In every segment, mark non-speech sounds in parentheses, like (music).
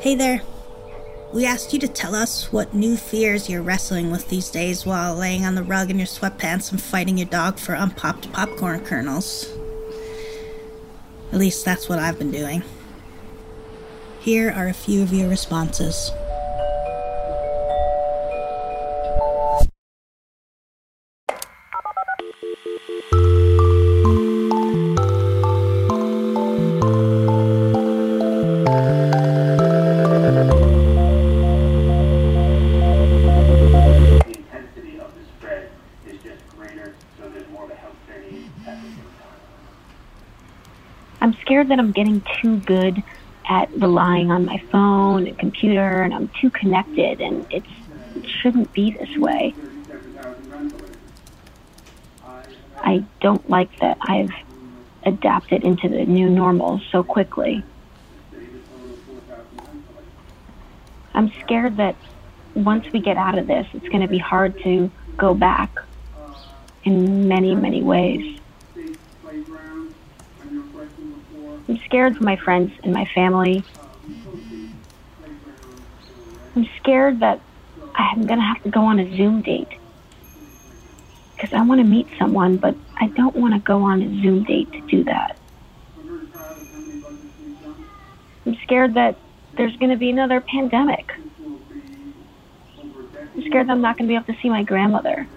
Hey there. We asked you to tell us what new fears you're wrestling with these days while laying on the rug in your sweatpants and fighting your dog for unpopped popcorn kernels. At least that's what I've been doing. Here are a few of your responses. That I'm getting too good at relying on my phone and computer, and I'm too connected, and it shouldn't be this way. I don't like that I've adapted into the new normal so quickly. I'm scared that once we get out of this, it's going to be hard to go back in many, many ways. I'm scared for my friends and my family. I'm scared that I'm going to have to go on a Zoom date because I want to meet someone, but I don't want to go on a Zoom date to do that. I'm scared that there's going to be another pandemic. I'm scared that I'm not going to be able to see my grandmother.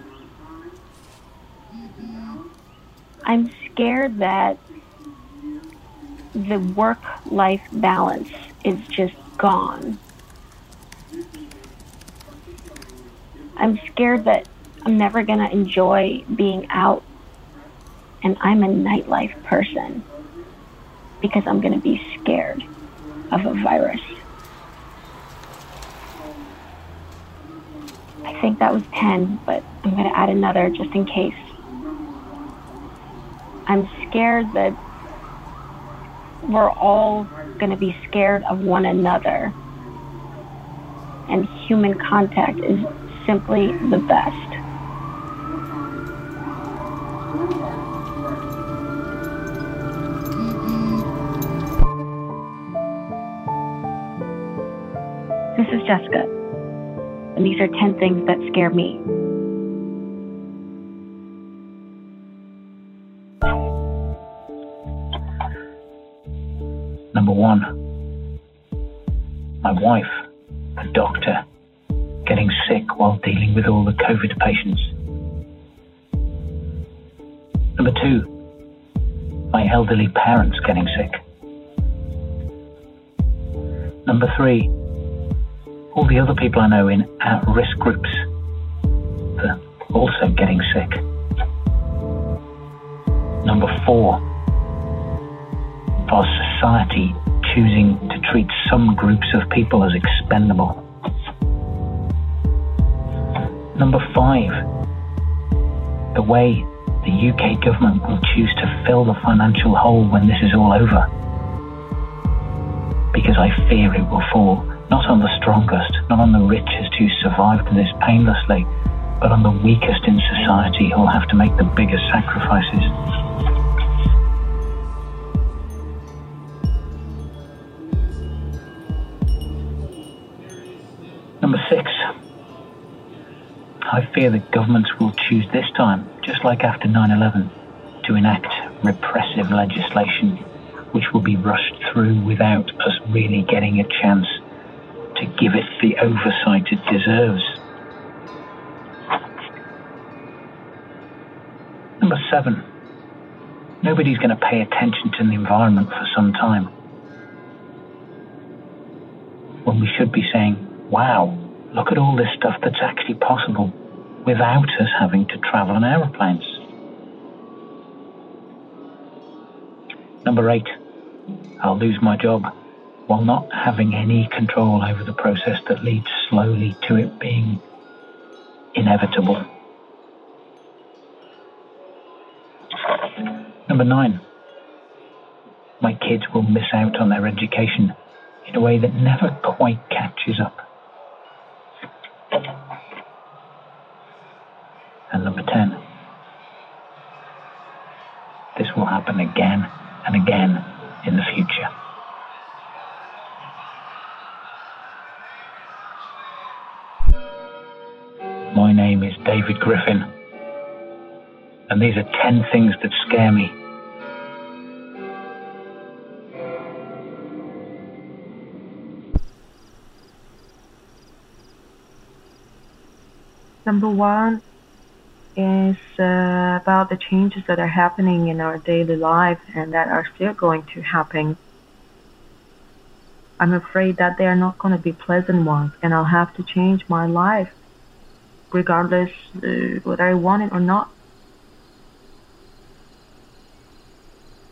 I'm scared that the work life balance is just gone. I'm scared that I'm never going to enjoy being out, and I'm a nightlife person because I'm going to be scared of a virus. I think that was 10, but I'm going to add another just in case. I'm scared that we're all going to be scared of one another. And human contact is simply the best. This is Jessica, and these are 10 things that scare me. Number one, my wife, a doctor, getting sick while dealing with all the COVID patients. Number two, my elderly parents getting sick. Number three, all the other people I know in at risk groups are also getting sick. Number four, our society choosing to treat some groups of people as expendable. Number five, the way the UK government will choose to fill the financial hole when this is all over. Because I fear it will fall not on the strongest, not on the richest who survived this painlessly, but on the weakest in society who will have to make the biggest sacrifices. Number six, I fear that governments will choose this time, just like after 9 11, to enact repressive legislation which will be rushed through without us really getting a chance to give it the oversight it deserves. Number seven, nobody's going to pay attention to the environment for some time. When we should be saying, wow, look at all this stuff that's actually possible without us having to travel on aeroplanes. Number eight, I'll lose my job while not having any control over the process that leads slowly to it being inevitable. Number nine, my kids will miss out on their education in a way that never quite catches up. happen again and again in the future. My name is David Griffin, and these are 10 things that scare me. Number one, is uh, about the changes that are happening in our daily life and that are still going to happen. I'm afraid that they are not going to be pleasant ones, and I'll have to change my life, regardless uh, whether I want it or not.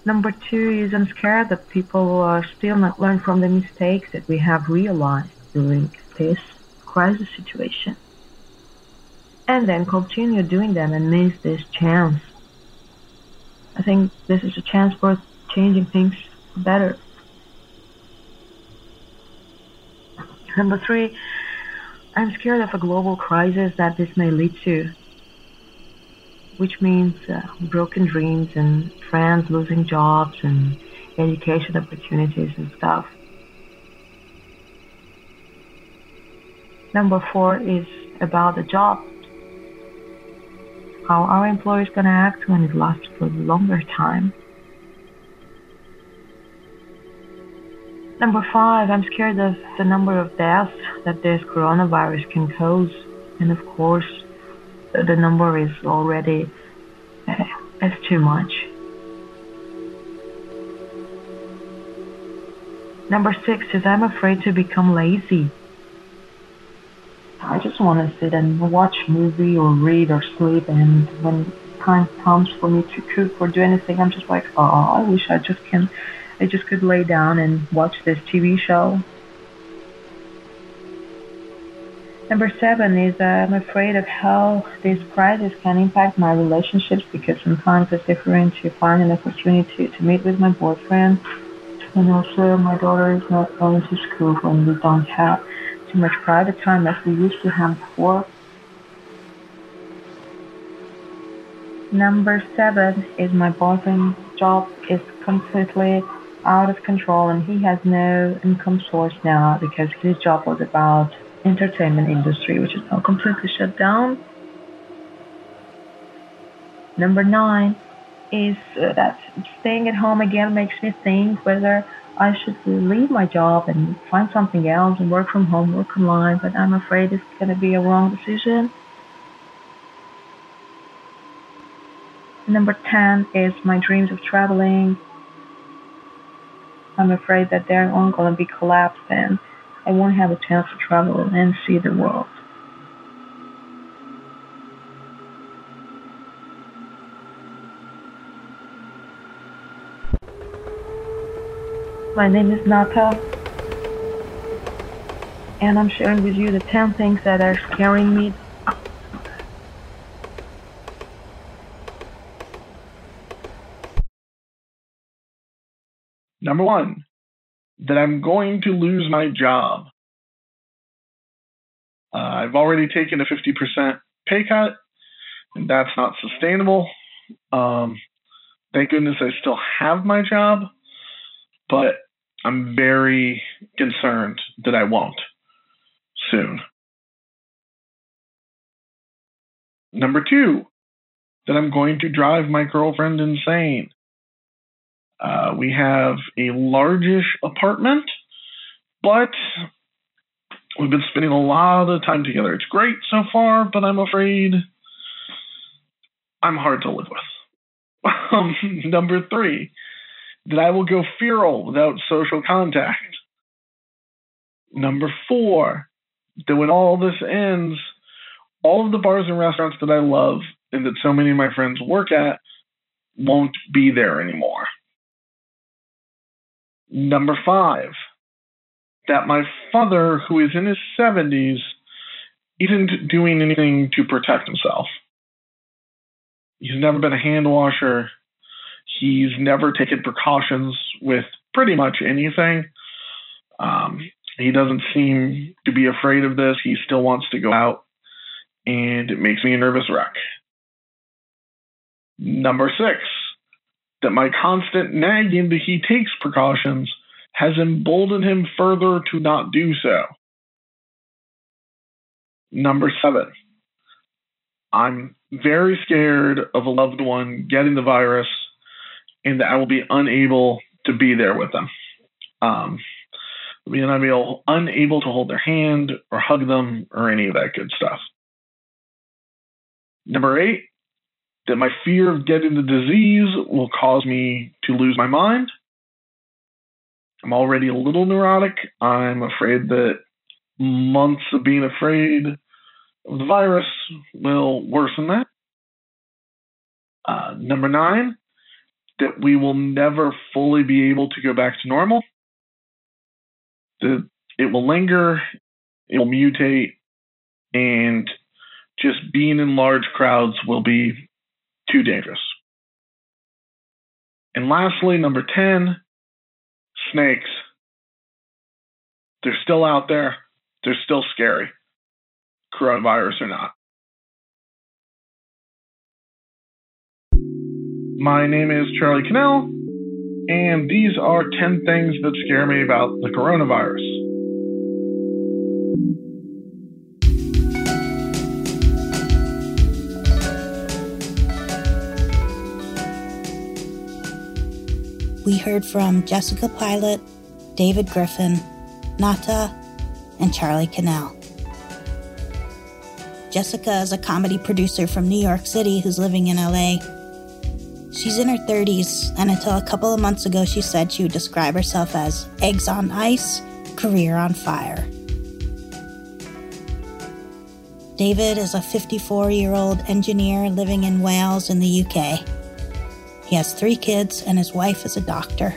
Number two is I'm scared that people will still not learn from the mistakes that we have realized during this crisis situation and then continue doing them and miss this chance. I think this is a chance for changing things better. Number three, I'm scared of a global crisis that this may lead to, which means uh, broken dreams and friends losing jobs and education opportunities and stuff. Number four is about the job how our employers going to act when it lasts for a longer time. Number five, I'm scared of the number of deaths that this coronavirus can cause. And of course, the number is already uh, is too much. Number six is I'm afraid to become lazy. I just want to sit and watch movie or read or sleep. And when time comes for me to cook or do anything, I'm just like, oh, I wish I just can, I just could lay down and watch this TV show. Number seven is uh, I'm afraid of how this crisis can impact my relationships because sometimes it's different to find an opportunity to meet with my boyfriend. And also, my daughter is not going to school when we don't have too much private time as we used to have before. Number seven is my boyfriend's job is completely out of control and he has no income source now because his job was about entertainment industry which is now completely shut down. Number nine is uh, that staying at home again makes me think whether I should leave my job and find something else and work from home, work online, but I'm afraid it's going to be a wrong decision. Number 10 is my dreams of traveling. I'm afraid that they're all going to be collapsed and I won't have a chance to travel and see the world. My name is Nata, and I'm sharing with you the 10 things that are scaring me. Number one, that I'm going to lose my job. Uh, I've already taken a 50% pay cut, and that's not sustainable. Um, thank goodness I still have my job but I'm very concerned that I won't soon. Number two, that I'm going to drive my girlfriend insane. Uh, we have a largish apartment, but we've been spending a lot of time together. It's great so far, but I'm afraid I'm hard to live with. (laughs) Um, number three, that I will go feral without social contact. Number four, that when all this ends, all of the bars and restaurants that I love and that so many of my friends work at won't be there anymore. Number five, that my father, who is in his 70s, isn't doing anything to protect himself. He's never been a hand washer. He's never taken precautions with pretty much anything. Um, he doesn't seem to be afraid of this. He still wants to go out, and it makes me a nervous wreck. Number six, that my constant nagging that he takes precautions has emboldened him further to not do so. Number seven, I'm very scared of a loved one getting the virus and that I will be unable to be there with them. Um, and I'll be unable to hold their hand or hug them or any of that good stuff. Number eight, that my fear of getting the disease will cause me to lose my mind. I'm already a little neurotic. I'm afraid that months of being afraid of the virus will worsen that. Uh, number nine, that we will never fully be able to go back to normal. That it will linger, it will mutate, and just being in large crowds will be too dangerous. And lastly, number 10, snakes. They're still out there. They're still scary, coronavirus or not. My name is Charlie Cannell, and these are 10 things that scare me about the coronavirus. We heard from Jessica Pilot, David Griffin, Nata, and Charlie Cannell. Jessica is a comedy producer from New York City who's living in LA. She's in her 30s, and until a couple of months ago, she said she would describe herself as eggs on ice, career on fire. David is a 54 year old engineer living in Wales in the UK. He has three kids, and his wife is a doctor.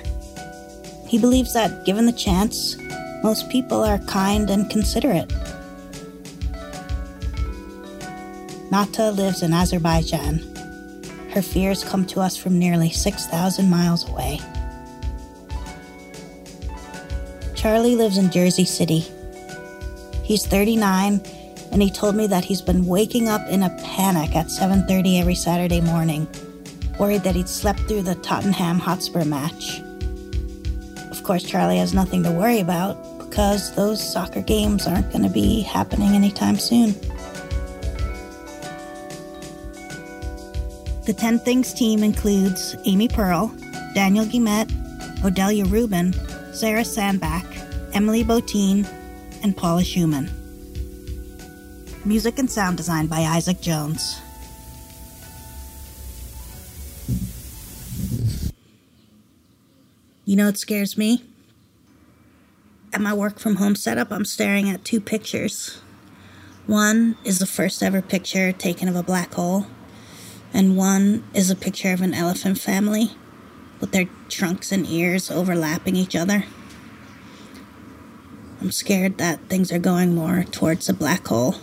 He believes that, given the chance, most people are kind and considerate. Nata lives in Azerbaijan. Her fears come to us from nearly 6,000 miles away. Charlie lives in Jersey City. He's 39 and he told me that he's been waking up in a panic at 7:30 every Saturday morning worried that he'd slept through the Tottenham Hotspur match. Of course, Charlie has nothing to worry about because those soccer games aren't going to be happening anytime soon. The 10 Things team includes Amy Pearl, Daniel Guillemette, Odelia Rubin, Sarah Sandbach, Emily Botein, and Paula Szuchman. Music and sound design by Isaac Jones. You know what scares me? At my work from home setup, I'm staring at two pictures. One is the first ever picture taken of a black hole, and one is a picture of an elephant family with their trunks and ears overlapping each other. I'm scared that things are going more towards a black hole